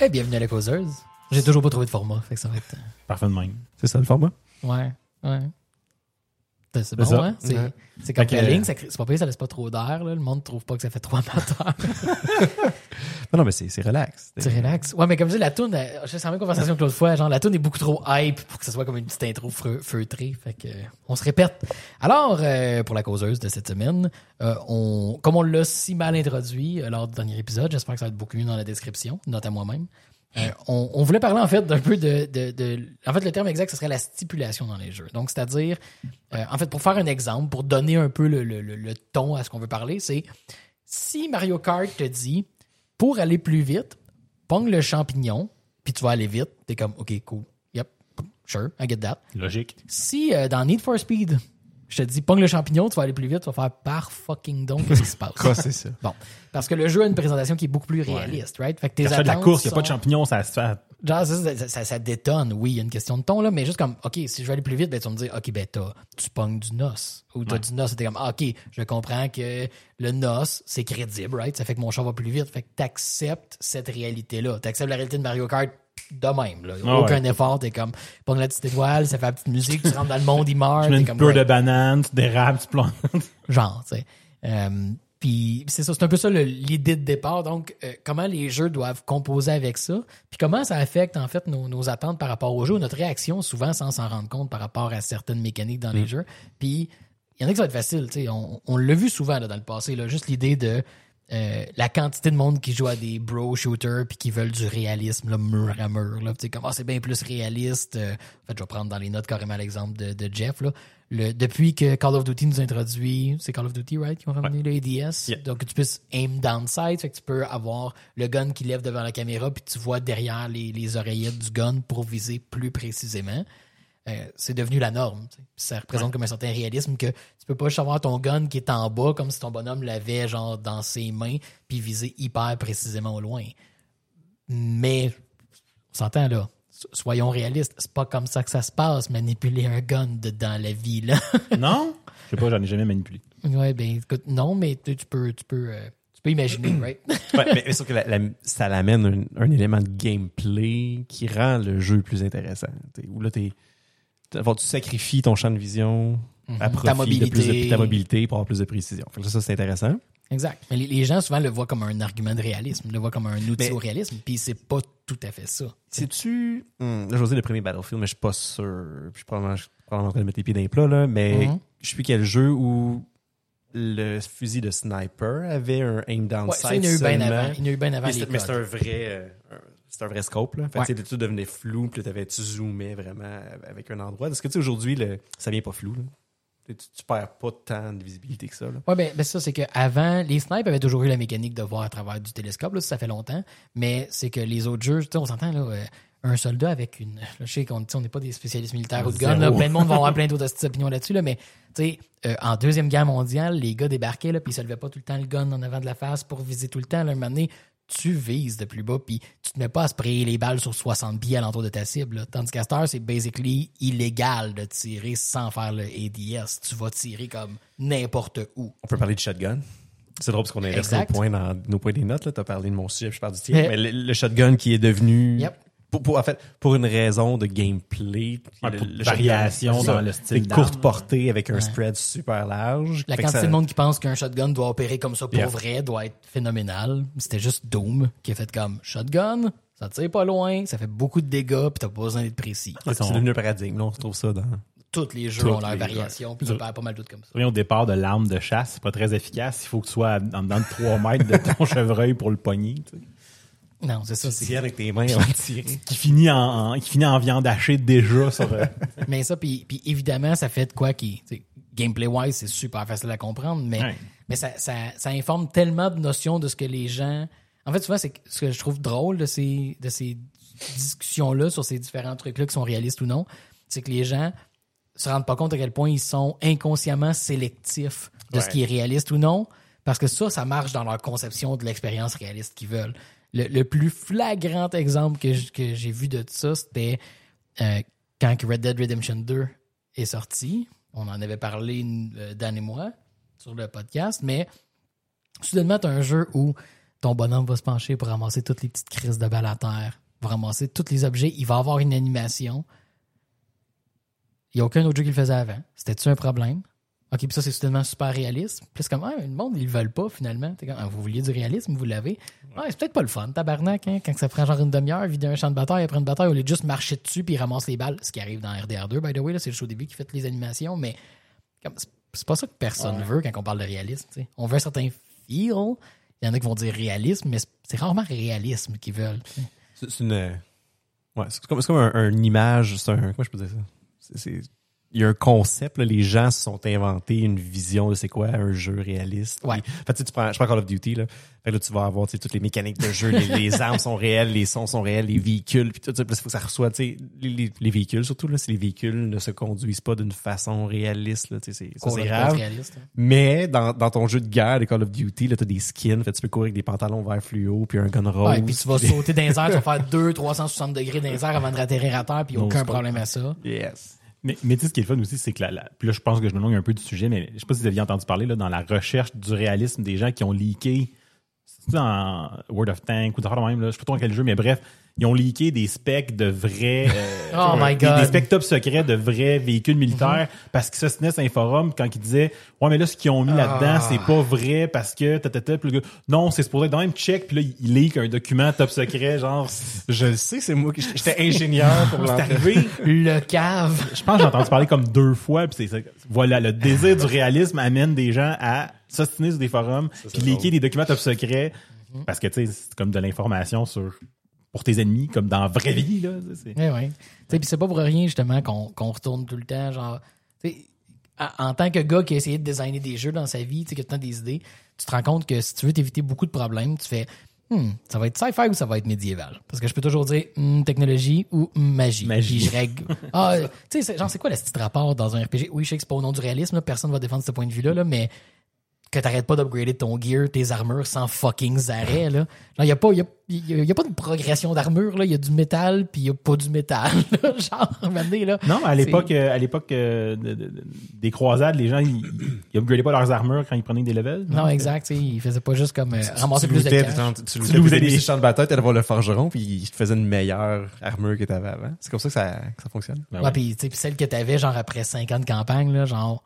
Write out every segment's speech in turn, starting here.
Eh, bienvenue à la causeuse. J'ai toujours pas trouvé de format, fait que ça va être. Parfait de même. C'est ça le format? Ouais, ouais. C'est C'est bon, ça. hein? C'est Ouais. c'est comme la ligne, c'est pas pire, ça laisse pas trop d'air. là. Le monde trouve pas que ça fait trop amateur. Non, non, mais c'est c'est relax. C'est relax. Ouais, mais comme je dis, la toune, euh, je sais, en même conversation que l'autre fois, genre, la toune est beaucoup trop hype pour que ce soit comme une petite intro feutrée. Fait que, euh, on se répète. Alors, euh, pour la causeuse de cette semaine, euh, on, comme on l'a si mal introduit euh, lors du dernier épisode, j'espère que ça va être beaucoup mieux dans la description, note à moi-même. Euh, on, on voulait parler en fait d'un peu de, de, de- En fait, le terme exact, ce serait la stipulation dans les jeux. Donc, c'est-à-dire, euh, en fait, pour faire un exemple, pour donner un peu le, le- le- ton à ce qu'on veut parler, c'est si Mario Kart te dit pour aller plus vite, pogne le champignon, puis tu vas aller vite, t'es comme OK, cool. Yep, sure, I get that. Logique. Si euh, dans Need for Speed, je te dis pogne le champignon, tu vas aller plus vite, tu vas faire par fucking donc qu'est-ce qui se passe? Quoi, c'est ça? Bon, parce que le jeu a une présentation qui est beaucoup plus réaliste, right? Fait que tes Quand tu fais de la course, il n'y a pas de champignons, ça se fait. Genre, ça, ça, ça- ça détonne, oui, il y a une question de ton, là, mais juste comme, OK, si je veux aller plus vite, ben, tu vas me dire, OK, ben, t'as, tu pognes du NOS. Ou t'as Ouais. du NOS, c'était comme, ah, OK, je comprends que le NOS, c'est crédible, right? Ça fait que mon chat va plus vite. Fait que t'acceptes cette réalité-là. T'acceptes la réalité de Mario Kart de même, là. Ah Aucun ouais. effort, t'es comme, pogne la petite étoile, ça fait la petite musique, tu rentres dans le monde, il meurt, Tu mets une ouais de banane, tu dérapes, tu plantes. genre, tu sais. Euh, puis c'est ça, c'est un peu ça l'idée de départ. Donc, euh, comment les jeux doivent composer avec ça, puis comment ça affecte en fait nos, nos attentes par rapport aux jeux, notre réaction souvent sans s'en rendre compte par rapport à certaines mécaniques dans les jeux? Puis il y en a qui ça va être facile, tu sais. On, on l'a vu souvent là, dans le passé, là, juste l'idée de euh, la quantité de monde qui joue à des bro shooters puis qui veulent du réalisme là, mur à mur là, tu sais comment c'est bien plus réaliste. euh, en fait, je vais prendre dans les notes carrément l'exemple de, de Jeff là. Le, depuis que Call of Duty nous introduit, c'est Call of Duty right qui ont ramené le ADS, Yeah. donc que tu puisses aim down sight, fait que tu peux avoir le gun qui lève devant la caméra puis tu vois derrière les, les oreillettes du gun pour viser plus précisément. Euh, c'est devenu la norme. Ça représente comme un certain réalisme que tu peux pas juste avoir ton gun qui est en bas comme si ton bonhomme l'avait genre dans ses mains puis viser hyper précisément au loin. Mais on s'entend là. So- Soyons réalistes, c'est pas comme ça que ça se passe, manipuler un gun de- dans la vie là. non? Je sais pas, j'en ai jamais manipulé. ouais, ben écoute, non, mais tu peux, tu peux, euh, tu peux imaginer, right? Ouais, mais, mais sauf que la- la- ça l'amène un, un élément de gameplay qui rend le jeu plus intéressant. Où là, t'es, tu sacrifies ton champ de vision à Mhm. Ta profit de plus de, mobilité. ta mobilité pour avoir plus de précision. Fait que ça, c'est intéressant. Exact. Mais les, les gens souvent le voient comme un argument de réalisme, le voient comme un outil Mais- au réalisme, puis c'est pas tout à fait ça. C'est-tu. Hum, là, je vais dire le premier Battlefield, mais je suis pas sûr. Puis Je suis probablement, je suis probablement en train de mettre les pieds dans les plats, là. Mais Mhm. je sais plus quel jeu où le fusil de sniper avait un aim down Ouais, ça, sight il y en a eu bien avant. Il y en a eu bien avant Mais codes. un vrai. euh, c'est un vrai scope, là. Fait Ouais. que, tu sais, tout devenait flou, puis là, t'avais- tu zoomais vraiment avec un endroit. Est-ce que, tu sais, aujourd'hui, le- ça vient pas flou, là? Tu, tu perds pas tant de visibilité que ça. Ouais, ben, ben ça, c'est qu'avant, les snipes avaient toujours eu la mécanique de voir à travers du télescope, là, ça, fait longtemps, mais c'est que les autres jeux, tu sais, on s'entend, là, euh, un soldat avec une. là, je sais qu'on n'est pas des spécialistes militaires ou de gun, là, plein de monde va avoir plein d'autres opinions là-dessus, là, mais tu sais, euh, en Deuxième Guerre mondiale, les gars débarquaient, là, puis ils se levaient pas tout le temps le gun en avant de la face pour viser tout le temps. Là, un moment donné, tu vises de plus bas, puis tu te mets pas à sprayer les balles sur 60 pieds à l'entour de ta cible. là. Tandis qu'à cette c'est basically illégal de tirer sans faire le ADS. Tu vas tirer comme n'importe où. On peut parler de shotgun. C'est drôle parce qu'on est resté au point dans nos points des notes. Tu as parlé de mon sujet, je parle du. Mais- Mais le, le shotgun qui est devenu. Yep. Pour, pour- en fait, pour une raison de gameplay. Ouais, le- pour le variation dans le style Des courtes portées avec un Ouais. spread super large. La quantité ça- de monde qui pense qu'un shotgun doit opérer comme ça pour Yeah. vrai doit être phénoménal. C'était juste Doom qui a fait comme shotgun, ça tire pas loin, ça fait beaucoup de dégâts, puis t'as pas besoin d'être précis. C'est devenu un paradigme. Là, on retrouve ça dans. Tous les jeux ont leur les variation, puis jeux. ça perd pas mal d'autres comme ça. Souviens, au départ de l'arme de chasse, c'est pas très efficace. Il faut que tu sois en dedans de 3 mètres de ton chevreuil pour le pogner. tu sais. Non, c'est ça. C'est- avec tes mains. Qui finit en, en- qui finit en viande hachée déjà sur. euh, Mais ça, puis, puis évidemment, ça fait de quoi qui. Gameplay-wise, c'est super facile à comprendre, mais, Ouais. mais ça, ça, ça informe tellement de notions de ce que les gens. En fait, souvent, c'est ce que je trouve drôle de ces, de ces discussions-là sur ces différents trucs-là qui sont réalistes ou non, c'est que les gens se rendent pas compte à quel point ils sont inconsciemment sélectifs de ce qui est réaliste ou non, parce que ça, ça marche dans leur conception de l'expérience réaliste qu'ils veulent. Le, plus flagrant exemple que j'ai vu de ça, c'était euh, quand Red Dead Redemption 2 est sorti. On en avait parlé, euh, Dan et moi, sur le podcast, mais soudainement, tu as un jeu où ton bonhomme va se pencher pour ramasser toutes les petites crises de balles à terre, va ramasser tous les objets, il va avoir une animation. Il n'y a aucun autre jeu qui le faisait avant. C'était-tu un problème? OK, puis ça, c'est soudainement super réaliste. Puis c'est comme, ah, le monde, ils le veulent pas, finalement. Comme, ah, vous vouliez du réalisme, vous l'avez. Ouais, c'est peut-être pas le fun, tabarnak, hein, quand ça prend genre une demi-heure, vider un champ de bataille après une bataille, au lieu de juste marcher dessus puis ramasse les balles, ce qui arrive dans RDR2, by the way, là, c'est le show début qui fait les animations, mais c'est- pas ça que personne veut quand on parle de réalisme. On veut un certain feel. Il y en a qui vont dire réalisme, mais c'est- rarement réalisme qu'ils veulent. C'est une. Ouais, c'est comme, comme un, un image, c'est un. Comment je peux dire ça? C'est- il y a un concept, là, les gens se sont inventés une vision de c'est quoi un jeu réaliste. Ouais. Puis, fait, tu prends, je prends Call of Duty, là. Fait que là, tu vas avoir, toutes les mécaniques de jeu, les, les armes sont réelles, les sons sont réels, les véhicules, puis tout ça, puis faut que ça reçoit, les, les- les véhicules, surtout, là, si les véhicules ne se conduisent pas d'une façon réaliste, là, c'est, ça, c'est grave. réaliste, hein. Mais dans, dans ton jeu de guerre de Call of Duty, là, t'as des skins, fait, tu peux courir avec des pantalons vert fluo, puis un gun rose. Ouais, puis tu vas sauter dans les airs, tu vas faire 2 360 degrés dans les airs avant de ratterrir à terre, puis aucun problème à ça. Yes. Mais, mais tu sais, ce qui est fun aussi, c'est que la, la- puis là, je pense que je me longe un peu du sujet, mais je sais pas si vous aviez entendu parler là, dans la recherche du réalisme des gens qui ont leaké dans World of Tank ou dans même, là, je sais pas trop dans quel jeu, mais bref, ils ont leaké des specs de vrais euh, Oh my des, God. des specs top secrets de vrais véhicules militaires parce qu'ils s'ostinaient sur un forum quand ils disaient Ouais, mais là, ce qu'ils ont mis là-dedans, Ah. c'est pas vrai parce que ta, ta, ta. Puis le gars, non, c'est supposé être dans même check, puis là, il leak un document top secret, genre Je le sais, c'est moi qui j'étais ingénieur pour c'est l'entrée. arrivé. Le cave. Je pense que j'ai entendu parler comme deux fois. Puis c'est ça. Voilà, le désir du réalisme amène des gens à s'ostiner sur des forums, puis leaker des documents top secrets, parce que tu sais, c'est comme de l'information sur pour tes ennemis, comme dans la vraie vie là. C'est- ouais. Tu sais, puis c'est pas pour rien, justement, qu'on qu'on retourne tout le temps, genre, en tant que gars qui a essayé de designer des jeux dans sa vie, tu sais, qui a temps des idées, tu te rends compte que si tu veux t'éviter beaucoup de problèmes, tu fais, hmm, ça va être sci-fi ou ça va être médiéval? Parce que je peux toujours dire, hmm, technologie ou hmm, magie. Magie. Puis je règle. Ah, tu sais, genre, c'est quoi le petit rapport dans un RPG? Oui, je sais que c'est pas au nom du réalisme, là, personne va défendre ce point de vue-là, là, mais que t'arrêtes pas d'upgrader ton gear, tes armures sans fucking arrêt, là. Genre, y a pas, y a, y a- y a pas de progression d'armure, là. Y a du métal, puis y a pas du métal, là. Genre, là. Non, à l'époque, euh, à l'époque euh, de- de- de- des croisades, les gens ils, ils upgradaient pas leurs armures quand ils prenaient des levels. Non, exact, tu sais, il faisait pas juste comme euh, ramasser tu plus de cash. puis tu, lootais lootais des champs de bataille, t'allais voir le forgeron, puis il te faisait une meilleure armure que t'avais avant. C'est comme ça que ça, que ça fonctionne. Ben Ouais, ouais. puis tu sais, puis celle que t'avais, genre, après 50 campagnes, là, genre,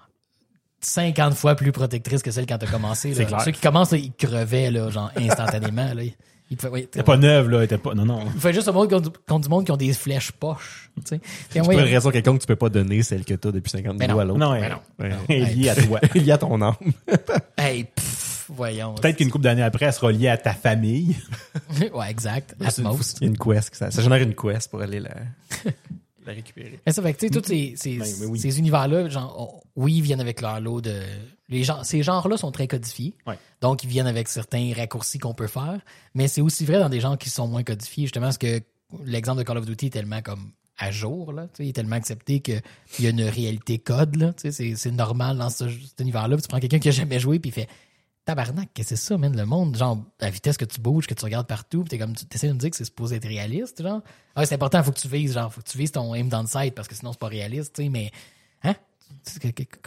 50 fois plus protectrice que celle quand t'as commencé, là. clair. Ceux qui commencent, là, ils crevaient, là, genre, instantanément, là. Était pas neuve là, était pas. Non non. Il fait juste monde contre, contre du monde qui ont des flèches poches, tu sais. Puis, ouais, peux une raison quelconque, tu peux pas donner celle que t'as depuis 50 Ben ans non. à l'autre. Non, Ben non. Ouais. elle est liée à toi. Il y a ton âme. Hey, pff, voyons. Peut-être qu'une couple d'années après, elle sera liée à ta famille. ouais, exact. At une- most. Il a une quest. Ça, ça génère une quest pour aller la, la récupérer. Mais ça fait que, tu sais, tous ces, ces, Ben, mais oui. ces univers-là, genre, on- oui, ils viennent avec leur lot de. Les gens, ces genres-là sont très codifiés. Ouais. Donc, ils viennent avec certains raccourcis qu'on peut faire. Mais c'est aussi vrai dans des genres qui sont moins codifiés. Justement, parce que l'exemple de Call of Duty est tellement comme à jour, là. Tu sais, il est tellement accepté qu'il y a une réalité code, là. Tu sais, c'est, c'est normal dans ce, cet univers-là. Tu prends quelqu'un qui a jamais joué, puis il fait. Tabarnak, qu'est-ce que c'est ça, man, le monde? Genre, la vitesse que tu bouges, que tu regardes partout, pis t'es comme, tu essaies de me dire que c'est supposé être réaliste, genre. Ah, c'est important, faut que tu vises, genre, faut que tu vises ton aim down sight parce que sinon c'est pas réaliste, tu sais, mais, hein?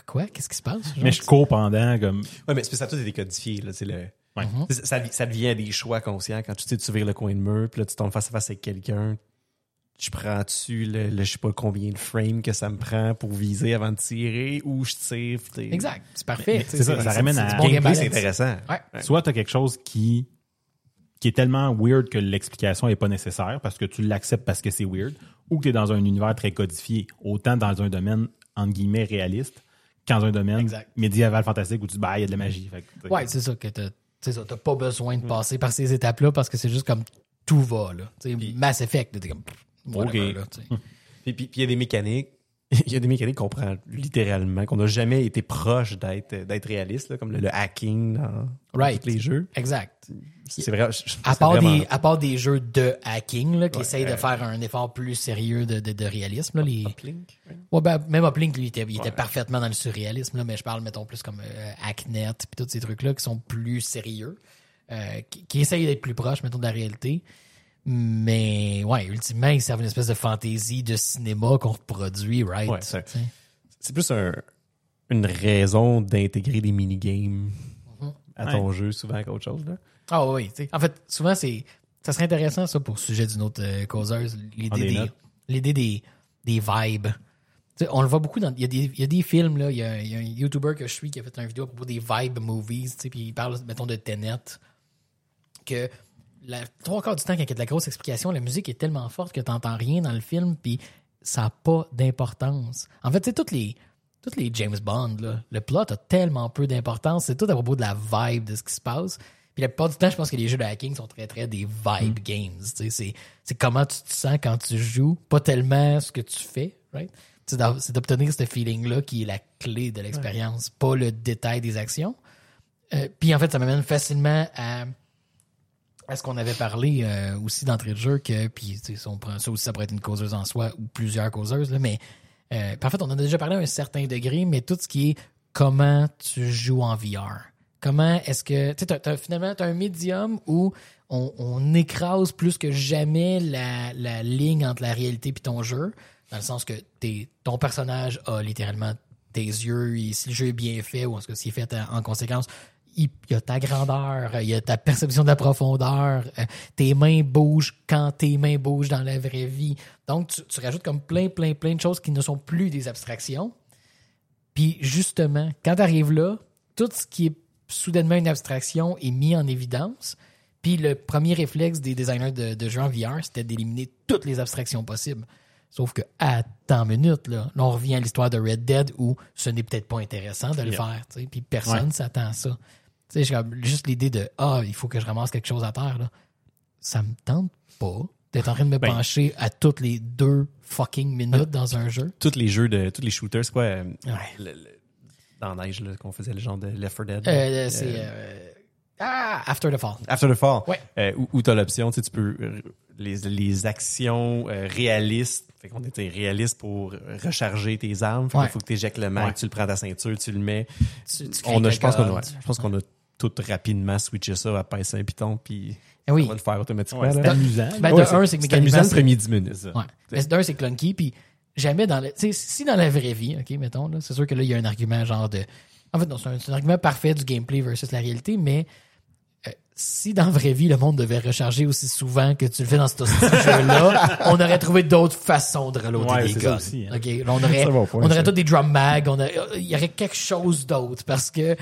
Quoi? Qu'est-ce qui se passe? genre? Mais je cours pendant comme. Ouais, mais c'est parce que ça tout été codifié, là. C'est le. Ouais. C'est- Ça, ça devient des choix conscients quand tu sais, tu vires le coin de mur, puis là, tu tombes face à face avec quelqu'un. Je prends-tu le, le je sais pas combien de frames que ça me prend pour viser avant de tirer ou je tire. Exact, c'est parfait. Tu c'est ça, ça ramène à- bon game Gameplay, c'est intéressant. Ouais. Soit t'as quelque chose qui qui est tellement weird que l'explication est pas nécessaire parce que tu l'acceptes parce que c'est weird, ou que t'es dans un univers très codifié, autant dans un domaine entre guillemets réaliste qu'en un domaine Exact. médiéval fantastique où tu dis bah il y a de la magie. Fait que, tu Ouais, c'est ça que t'as, c'est ça, t'as pas besoin de passer par ces étapes-là parce que c'est juste comme tout va, là. Tu sais, Mass Effect, t'es comme, whatever, Ok. là, tu sais. Puis, il y a des mécaniques. Il y a des mécaniques qu'on prend littéralement, qu'on n'a jamais été proche d'être d'être réaliste, là, comme le, le hacking dans Right. tous les jeux. Exact. C'est vrai. À c'est part, vraiment- des, à part des jeux de hacking là, qui Ouais, essayent de euh, faire un effort plus sérieux de, de, de réalisme. Là, les... Uplink, ouais. ouais, ben, même Uplink, lui, il était, il était Ouais. parfaitement dans le surréalisme, là, mais je parle, mettons, plus comme euh, Hacknet, puis tous ces trucs-là qui sont plus sérieux, euh, qui, qui essayent d'être plus proches, mettons, de la réalité. Mais, ouais, ultimement, ils servent une espèce de fantaisie de cinéma qu'on reproduit, right? Ouais, c'est-. C'est plus un- une raison d'intégrer des minigames à ton jeu souvent qu'autre chose. Là. Ah oui, tu sais. En fait, souvent, c'est. Ça serait intéressant, ça, pour le sujet d'une autre euh, causeuse. L'idée des l'idée des, des vibes. Tu sais, on le voit beaucoup dans. Il y, a des, il y a des films, là. Il y, a, il y a un YouTuber que je suis qui a fait une vidéo à propos des vibe movies, tu sais, puis il parle, mettons, de Tenet. Que la trois quarts du temps, quand il y a de la grosse explication, la musique est tellement forte que t'entends rien dans le film, puis ça n'a pas d'importance. En fait, c'est toutes les. Toutes les James Bond, là, le plot a tellement peu d'importance. C'est tout à propos de la vibe de ce qui se passe. Puis la plupart du temps, je pense que les jeux de hacking sont très, très des vibe games. Tu sais, C'est, c'est comment tu te sens quand tu joues, pas tellement ce que tu fais, right? C'est d'obtenir ce feeling-là qui est la clé de l'expérience, pas le détail des actions. Euh, puis en fait, ça m'amène facilement à, à ce qu'on avait parlé euh, aussi d'entrée de jeu, que, puis on prend ça aussi, ça pourrait être une causeuse en soi ou plusieurs causeuses, là, mais euh, en fait, on en a déjà parlé à un certain degré, mais tout ce qui est comment tu joues en VR. Comment est-ce que. Tu sais, finalement, tu as un médium où on, écrase plus que jamais la, la ligne entre la réalité et ton jeu, dans le sens que ton personnage a littéralement tes yeux, et si le jeu est bien fait, ou en tout cas s'il est fait en conséquence, il y a ta grandeur, il y a ta perception de la profondeur, euh, tes mains bougent quand tes mains bougent dans la vraie vie. Donc, tu, tu rajoutes comme plein, plein, plein de choses qui ne sont plus des abstractions. Puis, justement, quand tu arrives là, tout ce qui est soudainement une abstraction est mis en évidence. Puis, le premier réflexe des designers de, de jeux en VR, c'était d'éliminer toutes les abstractions possibles. Sauf que, attends une minute, là, là on revient à l'histoire de Red Dead où ce n'est peut-être pas intéressant de le Yeah. faire. Puis, personne Ouais. s'attend à ça. Tu sais, juste l'idée de Ah, il faut que je ramasse quelque chose à terre. Là. Ça me tente pas d'être en train de me Ben. pencher à toutes les deux fucking minutes dans un jeu. Tous les jeux de, tous les shooters, c'est quoi, euh, Ouais. le- le- dans la neige, là, qu'on faisait le genre de Left 4 Dead. Euh, c'est. euh, Ah, After the Fall. After the Fall. Ouais. Où où t'as l'option, tu sais, tu peux, les, les actions réalistes, fait qu'on était réaliste pour recharger tes armes. Fait Ouais. Il faut que tu éjectes le Ouais. tu le prends à ta ceinture, tu le mets. Tu- tu On a, je pense qu'on a, je pense qu'on a tout rapidement switché ça à Python et Python, puis Ah oui. on va le faire automatiquement. Ouais, c'est amusant. Ben, Ouais, de un, c'est que c'est amusant le premier 10 minutes. Ça. Ouais. Mais d'un, c'est clunky, puis jamais dans le. Si dans la vraie vie, OK, mettons, là, c'est sûr que là, il y a un argument genre de. En fait, non, c'est un, c'est un argument parfait du gameplay versus la réalité, mais euh, si dans la vraie vie, le monde devait recharger aussi souvent que tu le fais dans ce ce jeu-là, on aurait trouvé d'autres façons de reloader Ouais, des c'est guns. ça aussi, hein. On aurait, C'est un bon point, on aurait ça. tous des drum mags, on il y aurait quelque chose d'autre parce que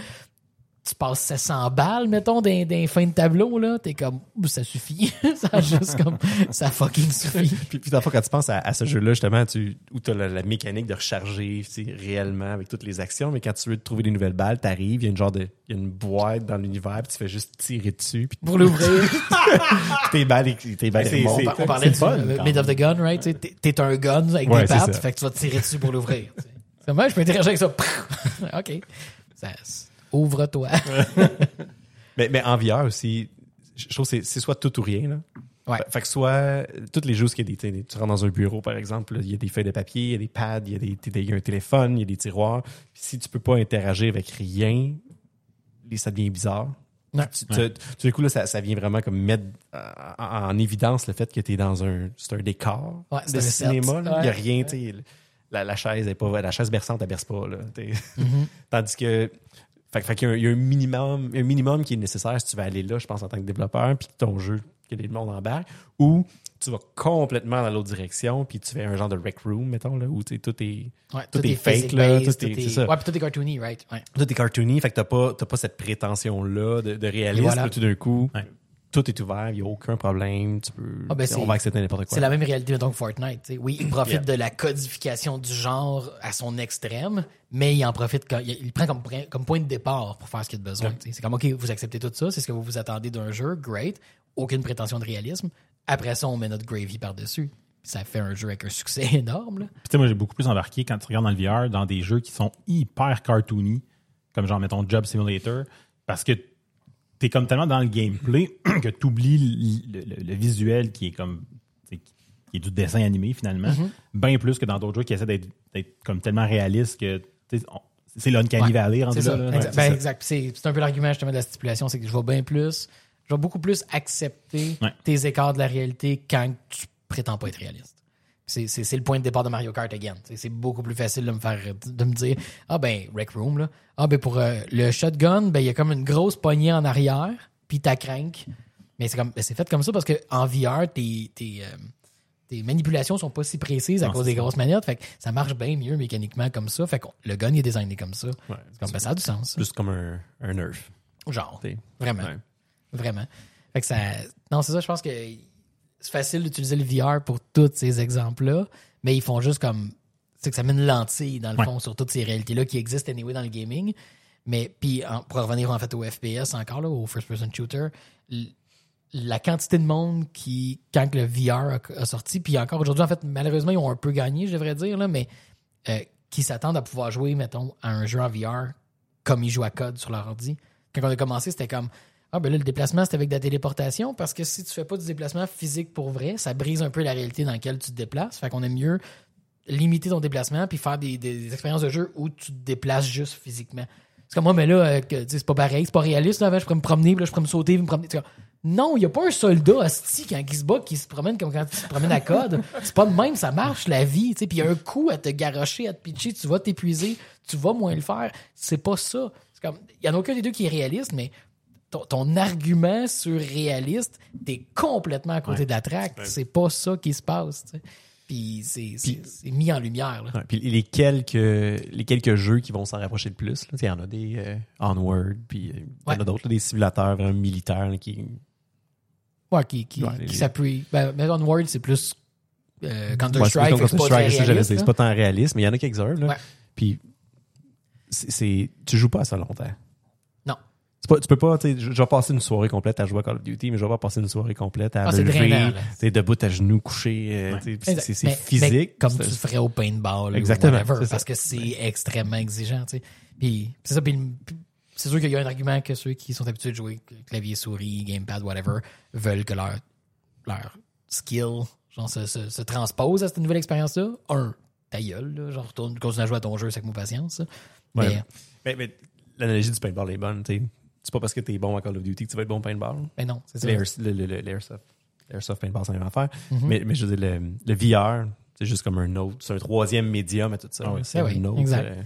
tu passes 700 balles, mettons, d'un d'un fin de tableau, là, t'es comme, ça suffit. ça a juste comme, ça fucking suffit. Puis, puis parfois, quand tu penses à, à ce jeu-là, justement, tu, où tu as la, la mécanique de recharger tu sais, réellement avec toutes les actions, mais quand tu veux te trouver des nouvelles balles, tu arrives, il y a une genre de il y a une boîte dans l'univers, puis tu fais juste tirer dessus, puis Pour l'ouvrir. tes balles, tes balles C'est- c'est- On, par- on parlait du euh, quand mid of the gun, right? T'es t'es un gun avec Ouais, des c'est pattes, ça. fait que tu vas te tirer dessus pour l'ouvrir. C'est moi, je peux interagir avec ça? OK. Ça, Ouvre-toi. Mais, mais en VR aussi, je trouve que c'est- soit tout ou rien. Là. Ouais. Fait, que soit toutes les choses qu'il y a des, tu rentres dans un bureau par exemple, il y a des feuilles de papier, il y a des pads, il y a, des, il y a un téléphone, il y a des tiroirs. Puis si tu peux pas interagir avec rien, ça devient bizarre. Ouais. Tu, tu- tout d'un coup, là, ça, ça vient vraiment comme mettre euh, en, en évidence le fait que tu es dans un, c'est un décor de un cinéma. Il y a rien, la, la chaise est pas, la chaise berçante, elle berce pas. Là, Mm-hmm. Tandis que fait, fait qu'il y a un, il y a un minimum, un minimum qui est nécessaire si tu veux aller là, je pense, en tant que développeur, puis ton jeu, que les monde embarque, ou tu vas complètement dans l'autre direction, puis tu fais un genre de rec room, mettons, là, où tout est, Ouais, tout est fake, là, tout est- ça. Ouais, puis tout est cartoony, right? Ouais. tout est cartoony, fait que t'as pas, t'as pas cette prétention-là de, de réalisme, voilà. tout d'un coup, Ouais. Tout est ouvert, il n'y a aucun problème, tu peux, Ah, ben, on c'est- va accepter n'importe quoi. C'est la même réalité, mettons, que Fortnite. Oui, il profite Yeah. de la codification du genre à son extrême, mais il en profite, quand, il, prend comme, point- comme point de départ pour faire ce qu'il a besoin. C'est comme, OK, vous acceptez tout ça, c'est ce que vous vous attendez d'un jeu, great, aucune prétention de réalisme. Après ça, on met notre gravy par-dessus. Ça fait un jeu avec un succès énorme. là. Puis, tu sais, moi, j'ai beaucoup plus embarqué quand tu regardes dans le VR dans des jeux qui sont hyper cartoony, comme genre, mettons, Job Simulator, parce que t'es comme tellement dans le gameplay que t'oublies le, le- le visuel qui est comme, qui est du dessin animé finalement, Mm-hmm. bien plus que dans d'autres jeux qui essaient d'être comme tellement réalistes que, c'est l'Uncanny Ouais, Valley ça. là. exact. Ouais, Ben, c'est un peu l'argument justement de la stipulation, c'est que je vais bien plus, je vais beaucoup plus accepter Ouais. tes écarts de la réalité quand tu prétends pas être réaliste. C'est le point de départ de Mario Kart again. C'est- beaucoup plus facile de me faire de me dire ah ben Rec Room là. Ah ben pour euh, le shotgun, ben il y a comme une grosse poignée en arrière, puis t'as crank. Mais c'est comme, c'est fait comme ça parce que en VR, tes, tes, euh, tes manipulations sont pas si précises à Non, cause des ça. grosses manettes. Fait que ça marche bien mieux mécaniquement comme ça. Fait que le gun il est designé comme ça. Ouais. C'est comme, ben, ça a du sens. Plus comme un, un nerf. Genre, vraiment. Ouais. Vraiment. Fait que ça. Non, c'est ça, je pense que c'est facile d'utiliser le VR pour tous ces exemples-là, mais ils font juste comme. C'est que ça met une lentille, dans le Ouais. fond, sur toutes ces réalités-là qui existent anyway dans le gaming. Mais, puis, pour revenir en fait au FPS encore, là, au first-person shooter, l- la quantité de monde qui, quand le VR a, a sorti, puis encore aujourd'hui, en fait, malheureusement, ils ont un peu gagné, je devrais dire, là, mais euh, qui s'attendent à pouvoir jouer, mettons, à un jeu en VR comme ils jouent à code sur leur ordi. Quand on a commencé, c'était comme Ah, ben là, le déplacement, c'est avec de la téléportation parce que si tu fais pas du déplacement physique pour vrai, ça brise un peu la réalité dans laquelle tu te déplaces. Fait qu'on aime mieux limiter ton déplacement puis faire des, des- des expériences de jeu où tu te déplaces juste physiquement. C'est comme moi, mais là, euh, c'est pas pareil, c'est pas réaliste. Là, avant, je pourrais me promener, puis là, je pourrais me sauter, puis me promener. Non, il n'y a pas un soldat hostie quand il se bat qui se promène comme quand tu te promènes à code. C'est pas de même, ça marche la vie. Puis il y a un coup à te garocher, à te pitcher, tu vas t'épuiser, tu vas moins le faire. C'est pas ça. Il y en a aucun des deux qui est réaliste, mais ton, ton argument sur réaliste, t'es complètement à côté Ouais. de la traque. C'est pas ça qui se passe. Puis c'est mis en lumière. Là. Ouais, puis les quelques, les quelques jeux qui vont s'en rapprocher le plus, là, il y en a des euh, Onward, puis euh, il y en a d'autres, là, des simulateurs vraiment militaires là, qui. Ouais, qui, qui, Ouais, qui les- s'appuie. Ben, mais Onward, c'est plus euh, Counter-Strike, que c'est pas là. tant réaliste, mais il y en a quelques-uns. Là. Ouais. Puis c'est- tu joues pas à ça longtemps. Pas, tu peux pas, tu sais, je vais passer une soirée complète à jouer à Call of Duty, mais je vais pas passer une soirée complète à Ah, me lever, t'es debout à genoux, couché, euh, Ouais. tu c'est, physique. mais comme tu le ferais au paintball. Exactement, Ou whatever, parce que c'est extrêmement exigeant. tu sais. Puis c'est ça. Puis c'est sûr qu'il y a un argument que ceux qui sont habitués de jouer clavier, souris, gamepad, whatever, veulent que leur, leur skill genre, se, se, se transpose à cette nouvelle expérience-là. Un, ta gueule, là, genre retourne, continue à jouer à ton jeu, c'est avec mon patience. Ouais. Mais, Mais, mais l'analogie du paintball est bonne, tu sais. C'est pas parce que t'es bon à Call of Duty que tu vas être bon au paintball. mais non, c'est ça. L'air- le- le- le- L'airsoft. Paintball, c'est la même affaire. Mhm. mais, mais je veux dire, le, le VR, c'est juste comme un autre. C'est un troisième médium à tout ça. Ah oui. c'est oui, un autre. exact. euh,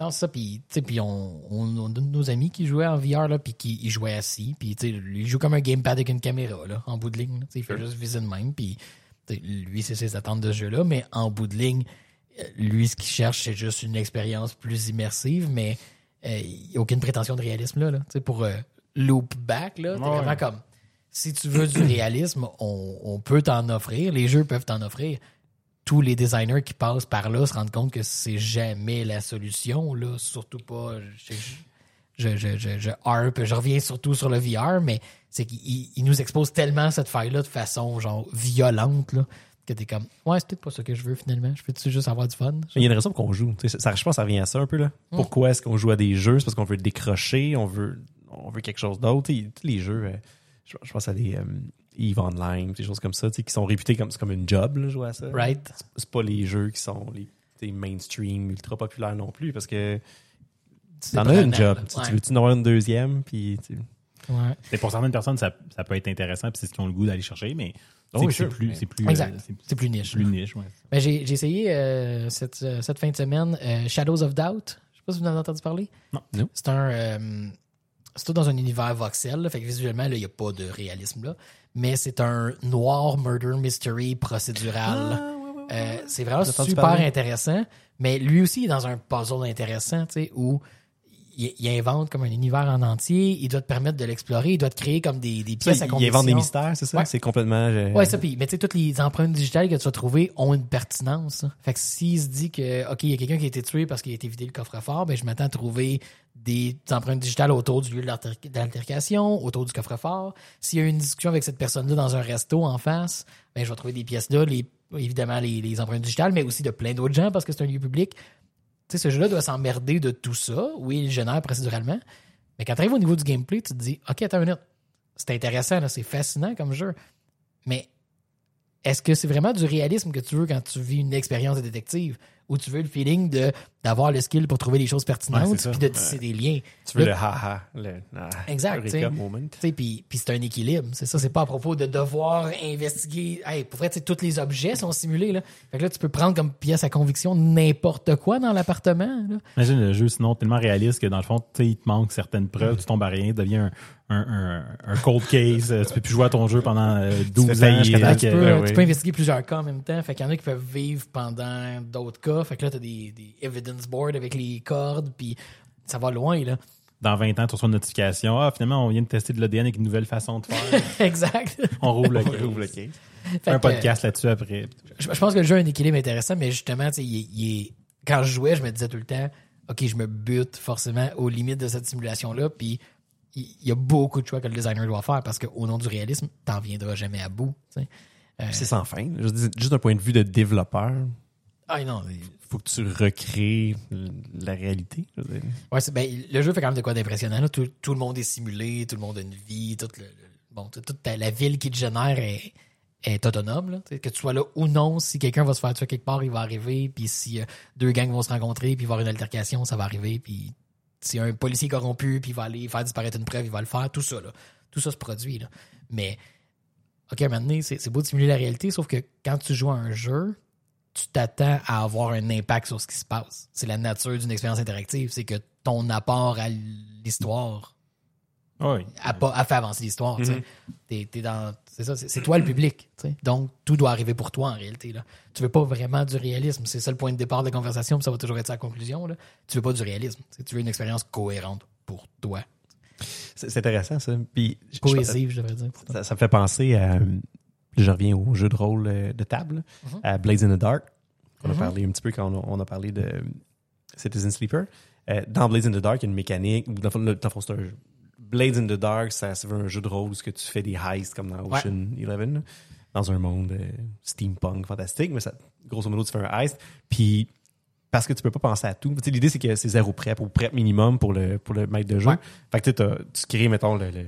Non, c'est ça, puis, tu sais, puis on, on, on a nos amis qui jouaient en VR, là, puis qui ils jouaient assis, puis, tu sais, lui, il joue comme un gamepad avec une caméra, là, en bout de ligne, là. Tu sais, il fait juste viser de même, puis, tu lui, c'est ses attentes de ce jeu-là, mais en bout de ligne, euh, lui, ce qu'il cherche, c'est juste une expérience plus immersive, mais euh, il n'y a aucune prétention de réalisme, là, là. Tu sais, pour euh, loop back, là, t'es Ouais. vraiment comme, si tu veux du réalisme, on, on peut t'en offrir, les jeux peuvent t'en offrir, tous les designers qui passent par là se rendent compte que c'est jamais la solution, là. Surtout pas. Je, je, je, je, je harpe, je reviens surtout sur le VR, mais c'est qu'il il nous expose tellement cette faille-là de façon genre violente là, que t'es comme Ouais, c'est peut-être pas ça que je veux finalement. Je veux-tu juste avoir du fun? Il y a une raison pour qu'on joue. Tu sais, Ça, je pense que ça revient à ça un peu. Là. Mm. Pourquoi est-ce qu'on joue à des jeux? C'est parce qu'on veut décrocher, on veut, on veut quelque chose d'autre. Tu sais, Tous les jeux, euh, je, je pense à des euh, EVE Online, des choses comme ça, tu sais, qui sont réputés comme, c'est comme une job, là, jouer à ça. Right? C'est pas les jeux qui sont les tu sais, mainstream, ultra populaires non plus, parce que t'en as une job. Tu, tu Ouais. veux-tu en avoir une deuxième? Puis, tu Ouais. Pour certaines personnes, ça, ça peut être intéressant, puis c'est ce qu'ils ont le goût d'aller chercher, mais Oh, c'est oui, plus, Mais- c'est plus, Exact. euh, c'est plus niche. plus niche. Ouais. Ben, j'ai j'ai essayé euh, cette, euh, cette fin de semaine euh, Shadows of Doubt. Je sais pas si vous en avez entendu parler. Non. Non. C'est un. euh, c'est tout dans un univers voxel. là, fait que visuellement, là, il n'y a pas de réalisme là. Mais c'est un noir murder mystery procédural. Euh, c'est vraiment super intéressant. Mais lui aussi il est dans un puzzle intéressant, tu sais, où il, il invente comme un univers en entier. Il doit te permettre de l'explorer. Il doit te créer comme des, des Ça, pièces à condition. inventent des mystères, c'est ça? Ouais. C'est complètement. euh, Ouais, ça, puis, mais tu sais, toutes les empreintes digitales que tu vas trouver ont une pertinence. hein. Fait que s'il se dit que, OK, il y a quelqu'un qui a été tué parce qu'il a été vidé le coffre-fort, ben, je m'attends à trouver des empreintes digitales autour du lieu de l'alter- de l'altercation, autour du coffre-fort. S'il y a une discussion avec cette personne-là dans un resto en face, ben, je vais trouver des pièces là, les, évidemment, les, les empreintes digitales, mais aussi de plein d'autres gens parce que c'est un lieu public. Tu sais, ce jeu-là doit s'emmerder de tout ça. Oui, il génère procéduralement. Mais quand tu arrives au niveau du gameplay, tu te dis, OK, attends une minute. C'est intéressant, c'est fascinant comme jeu. Mais est-ce que c'est vraiment du réalisme que tu veux quand tu vis une expérience de détective? Ou tu veux le feeling de d'avoir le skill pour trouver les choses pertinentes puis de tisser des liens. Tu veux le haha, le ah, Exact, puis, puis c'est un équilibre. C'est ça, c'est pas à propos de devoir investiguer. Hey, pour vrai, tous les objets sont simulés. Là. Fait que là, tu peux prendre comme pièce à conviction n'importe quoi dans l'appartement. Imagine le jeu sinon tellement réaliste que dans le fond, tu sais, il te manque certaines preuves, tu tombes à rien, devient un, un, un, un cold case, euh, tu peux plus jouer à ton jeu pendant euh, 12 fais ans Tu oui. peux investiguer plusieurs cas en même temps. Fait qu'il y en a qui peuvent vivre pendant d'autres cas. Fait que là, t'as des, des evidence boards avec les cordes, puis ça va loin, là. dans 20 ans, tu reçois une notification. Ah, finalement, on vient de tester de l'ADN avec une nouvelle façon de faire. exact. on rouvre le On case. rouvre le case. Un podcast là-dessus après. Je, je pense que le jeu a un équilibre intéressant, mais justement, tu sais, il est- il est- quand je jouais, je me disais tout le temps, OK, je me bute forcément aux limites de cette simulation-là, puis il il y a beaucoup de choix que le designer doit faire parce qu'au nom du réalisme, t'en viendras jamais à bout. Euh, C'est sans fin. Juste d'un point de vue de développeur, ah non, faut que tu recrées la réalité. Ouais, ben, le jeu fait quand même de quoi d'impressionnant. Tout, tout le monde est simulé, tout le monde a une vie, toute, le- le- bon, toute, la ville qui te génère est, est autonome. là. Que tu sois là ou non, si quelqu'un va se faire tuer quelque part, il va arriver. Puis si euh, deux gangs vont se rencontrer, puis il va y avoir une altercation, ça va arriver. Puis si un policier corrompu, puis il va aller faire disparaître une preuve, il va le faire. Tout ça, là. Tout ça se produit. Là. Mais, OK, maintenant, c'est c'est beau de simuler la réalité, sauf que quand tu joues à un jeu, tu t'attends à avoir un impact sur ce qui se passe. C'est la nature d'une expérience interactive. C'est que ton apport à l'histoire Oui. a, pas, a fait avancer l'histoire. Mhm. Dans- C'est ça, c'est c'est toi le public. Donc, tout doit arriver pour toi en réalité. Là. Tu veux pas vraiment du réalisme. C'est ça le point de départ de la conversation, puis ça va toujours être la conclusion. Là. Tu veux pas du réalisme. Tu veux une expérience cohérente pour toi. C'est c'est intéressant, ça. Puis, Cohésive, je devrais dire. ça, ça me fait penser à. Je reviens au jeu de rôle euh, de table, Mhm. à Blades in the Dark. On a Mhm. parlé un petit peu quand on a, on a parlé de Citizen Sleeper. Euh, dans Blades in the Dark, il y a une mécanique. Dans le fond, le- dans le fond, c'est un jeu- Blades in the Dark, ça, ça veut un jeu de rôle où tu fais des heists comme dans Ouais. Ocean Eleven, là, dans un monde euh, steampunk fantastique. Mais ça, grosso modo, tu fais un heist. Puis parce que tu peux pas penser à tout. L'idée, c'est que c'est zéro prep ou prep minimum pour le, pour le maître de jeu. Ouais. Fait que tu sais, t'as- tu crées, mettons, le- le-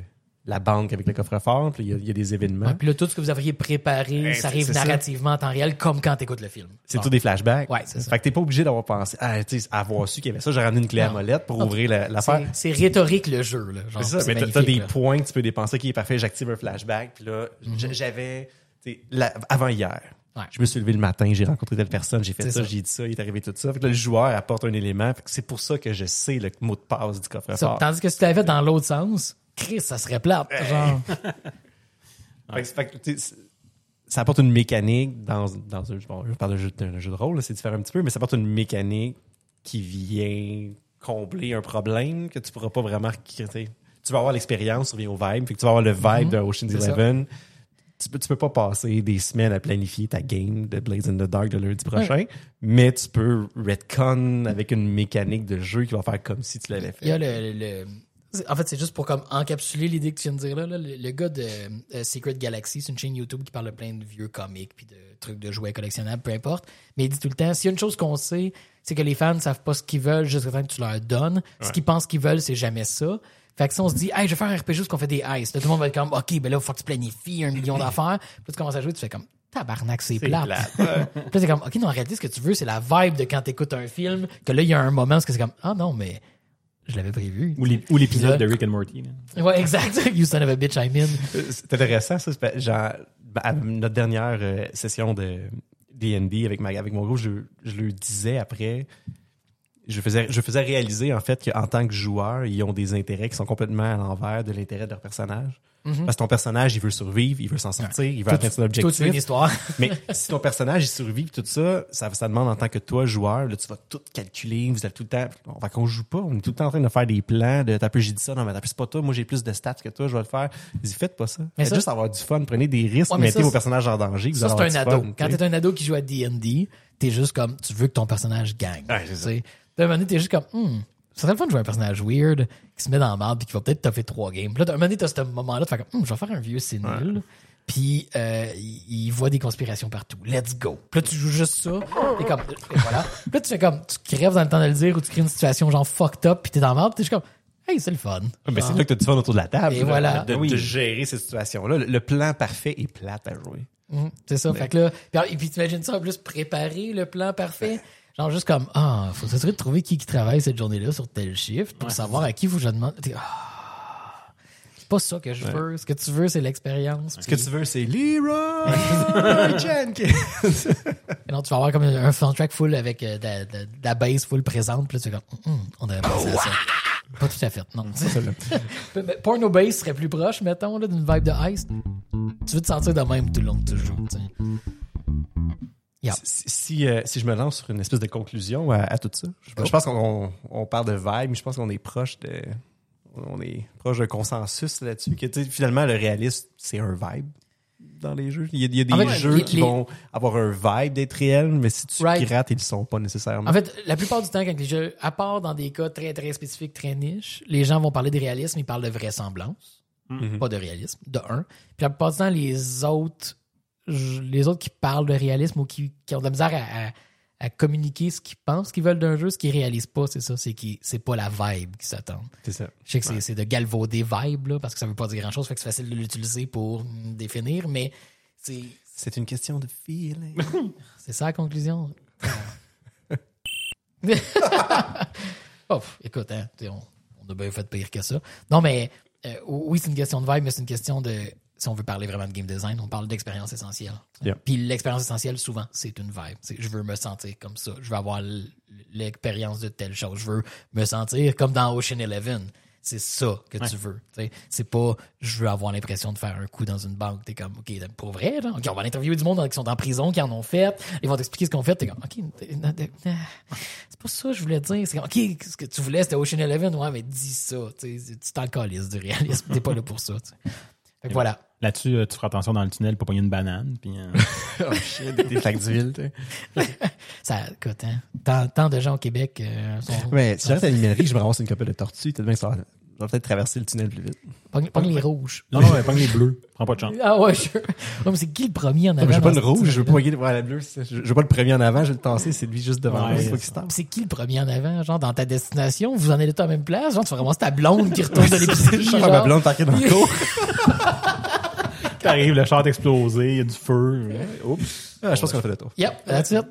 la banque avec le coffre-fort, puis il y a- il y, a des événements. Ouais, puis là, tout ce que vous aviez préparé, ça arrive ça. narrativement en temps réel, comme quand tu écoutes le film. C'est Bon. tout des flashbacks. Ouais, c'est ça. Fait que t'es pas obligé d'avoir pensé, ah, avoir su qu'il y avait ça, j'ai ramené une clé à molette pour Non. ouvrir la- l'affaire. C'est c'est rhétorique le jeu. Là, genre, C'est ça, mais t'as- des là. points que tu peux dépenser qui est parfait. J'active un flashback, puis là, Mhm. j'avais, la- avant hier, Ouais. je me suis levé le matin, j'ai rencontré telle personne, j'ai fait ça, ça. j'ai dit ça, il est arrivé tout ça. Fait que là, le joueur apporte un élément. C'est pour ça que je sais le mot de passe du coffre-fort. tandis que si tu l'avais fait dans l'autre sens, Chris, ça serait plate. Genre, Fait que- fait que, tu sais, ça apporte une mécanique dans, dans un, bon, je parle d'un jeu, de rôle, c'est différent un petit peu, mais ça apporte une mécanique qui vient combler un problème que tu pourras pas vraiment. Tu vas avoir l'expérience, tu reviens au vibe, fait que tu vas avoir le vibe Mhm. de Ocean's ça. Eleven. Tu peux, tu peux pas passer des semaines à planifier ta game de Blades in the Dark de lundi prochain, mais tu peux retcon avec une mécanique de jeu qui va faire comme si tu l'avais fait. il y a le. le- en fait, c'est juste pour comme encapsuler l'idée que tu viens de dire là. là, le, le gars de euh, Secret Galaxy, c'est une chaîne YouTube qui parle de plein de vieux comics puis de trucs de jouets collectionnables, peu importe. Mais il dit tout le temps, s'il y a une chose qu'on sait, c'est que les fans ne savent pas ce qu'ils veulent jusqu'à temps que tu leur donnes. Ce qu'ils pensent qu'ils veulent, c'est jamais ça. Fait que si on se dit, hey, je vais faire un RPG juste qu'on fait des là, tout le monde va être comme, OK, ben là, faut que tu planifies un million d'affaires. Puis tu commences à jouer, tu fais comme, tabarnak, c'est plate. plate. Puis là, c'est comme, OK, non, en réalité, ce que tu veux, c'est la vibe de quand tu écoutes un film, que là, il y a un moment où c'est comme, ah non, mais je l'avais prévu. Ou l'ép- ou l'épisode de Rick and Morty. là. Ouais, exact. You son of a bitch, I'm in. Euh, C'est intéressant, ça. Genre, ben, à notre dernière euh, session de D&D avec, ma, avec mon groupe, je, je le disais après, je faisais, je faisais réaliser, en fait, qu'en tant que joueur, ils ont des intérêts qui sont complètement à l'envers de l'intérêt de leur personnage. Parce que ton personnage, il veut survivre, il veut s'en sortir, il veut Toi, atteindre son veux une objectif. histoire. Mais si ton personnage, il survit, tout ça, ça, ça demande en tant que toi, joueur, là, tu vas tout calculer, vous êtes tout le temps, on va qu'on joue pas, on est tout le temps en train de faire des plans, de t'as peu j'ai dit ça, non, mais t'as c'est pas toi, moi j'ai plus de stats que toi, je vais le faire. Dis, faites pas ça. Mais Faites ça- juste avoir du fun, prenez des risques, Ouais, mettez ça, vos personnages en danger, vous Ça, c'est un ado. fun, Quand t'es un ado qui joue à D&D, t'es juste comme, tu veux que ton personnage gagne. Ouais, c'est ça. D'un moment donné, t'es juste comme, hmm, ça serait le fun de jouer un personnage weird qui se met dans la merde puis qui va peut-être toffer trois games. Puis là, d'un moment donné, t'as ce moment-là de faire comme, hmm, je vais faire un vieux sénile. Puis euh, il, il voit des conspirations partout. Let's go. Puis là, tu joues juste ça. Et comme, et voilà. Puis là, tu fais comme, tu crèves dans le temps de le dire ou tu crées une situation genre fucked up puis t'es dans la merde. Puis t'es juste comme, hey, c'est le fun. Ah, ben, c'est Genre, là que t'as du fun autour de la table. Et là, voilà. De, Oui. de gérer ces situations-là. Le, le plan parfait est plate à jouer. Mhm, c'est ça. Fait que là, puis, puis t'imagines ça en plus préparer le plan parfait. Genre juste comme, ah, faut s'assurer de trouver qui qui travaille cette journée-là sur tel shift pour savoir à qui faut que je demande? T'es, Ah, c'est pas ça que je veux. Ce que tu veux, c'est l'expérience. Ce que tu veux, c'est Leroy Jenkins. Et non, tu vas avoir comme un soundtrack full avec euh, de, la- de- de la bass full présente. Puis là, tu es comme, Hum, hum, on devrait penser à ça. Pas tout à fait, non. Porno bass serait plus proche, mettons, là, d'une vibe de Ice. Tu veux te sentir de même tout le long que tu joues. Yeah. Si, si, euh, si je me lance sur une espèce de conclusion à, à tout ça, je, je pense qu'on on parle de vibe, mais je pense qu'on est proche de on est proche d'un consensus là-dessus. Que finalement, le réalisme, c'est un vibe dans les jeux. Il y a, il y a des En fait, jeux les- qui les- vont avoir un vibe d'être réel, mais si tu Right. pirates, ils le sont pas nécessairement. En fait, la plupart du temps, quand les jeux, à part dans des cas très, très spécifiques, très niches, les gens vont parler de réalisme, ils parlent de vraisemblance. Mhm. Pas de réalisme, de un. Puis la plupart du temps, les autres, je- les autres qui parlent de réalisme ou qui, qui ont de la misère à, à- à communiquer ce qu'ils pensent qu'ils veulent d'un jeu, ce qu'ils réalisent pas, c'est ça, c'est qui c'est pas la vibe qu'ils s'attendent. c'est ça. Je sais que c'est- c'est de galvauder vibe, là, parce que ça veut pas dire grand chose, fait que c'est facile de l'utiliser pour définir, mais c'est C'est une question de feeling. c'est ça la conclusion? oh, écoute, hein, on, on a bien fait pire que ça. Non, mais euh, oui, c'est une question de vibe, mais c'est une question de. Si on veut parler vraiment de game design, on parle d'expérience essentielle. Yeah. Puis l'expérience essentielle, souvent, c'est une vibe. Je veux me sentir comme ça. Je veux avoir l'expérience de telle chose. Je veux me sentir comme dans Ocean Eleven. C'est ça que tu veux. C'est pas je veux avoir l'impression de faire un coup dans une banque. T'es comme OK, pour vrai, là? OK, on va interviewer du monde qui sont en prison, qui en ont fait. Ils vont t'expliquer ce qu'on fait. T'es comme OK, c'est pas ça que je voulais dire. C'est comme OK, ce que tu voulais, c'était Ocean Eleven. Ouais, mais dis ça. Tu t'en calisses du réalisme. T'es pas là pour ça. Fait que voilà. Là-dessus, euh, tu feras attention dans le tunnel pour pogner une banane. Puis, euh, oh shit, des flaques d'huile, tu sais. Ça, écoute, hein, tant, tant de gens au Québec euh, sont. Mais si j'arrête à l'iminerie, je me ramasse une copie de tortue, peut-être bien que ça va, peut-être traverser le tunnel plus vite. Pogne, pogne les rouges. Non, non, mais pogne les bleus. Prends pas de chance. Ah ouais, je... ouais, mais c'est qui le premier en Non, avant? mais je veux pas ce rouge, je veux pas poigner voir la bleue. Je veux pas le premier en avant, je vais le tasser, c'est lui juste devant Ouais, moi. c'est qui le premier en avant, genre dans ta destination? Vous en allez tous à la même place? Genre, tu vas vraiment ta blonde qui retourne de l'épicerie. Je ma blonde parquée dans le cours. T'arrives, le char est explosé, il y a du feu. Oups. Ah, je pense qu'on a fait le tour. Yep, that's it.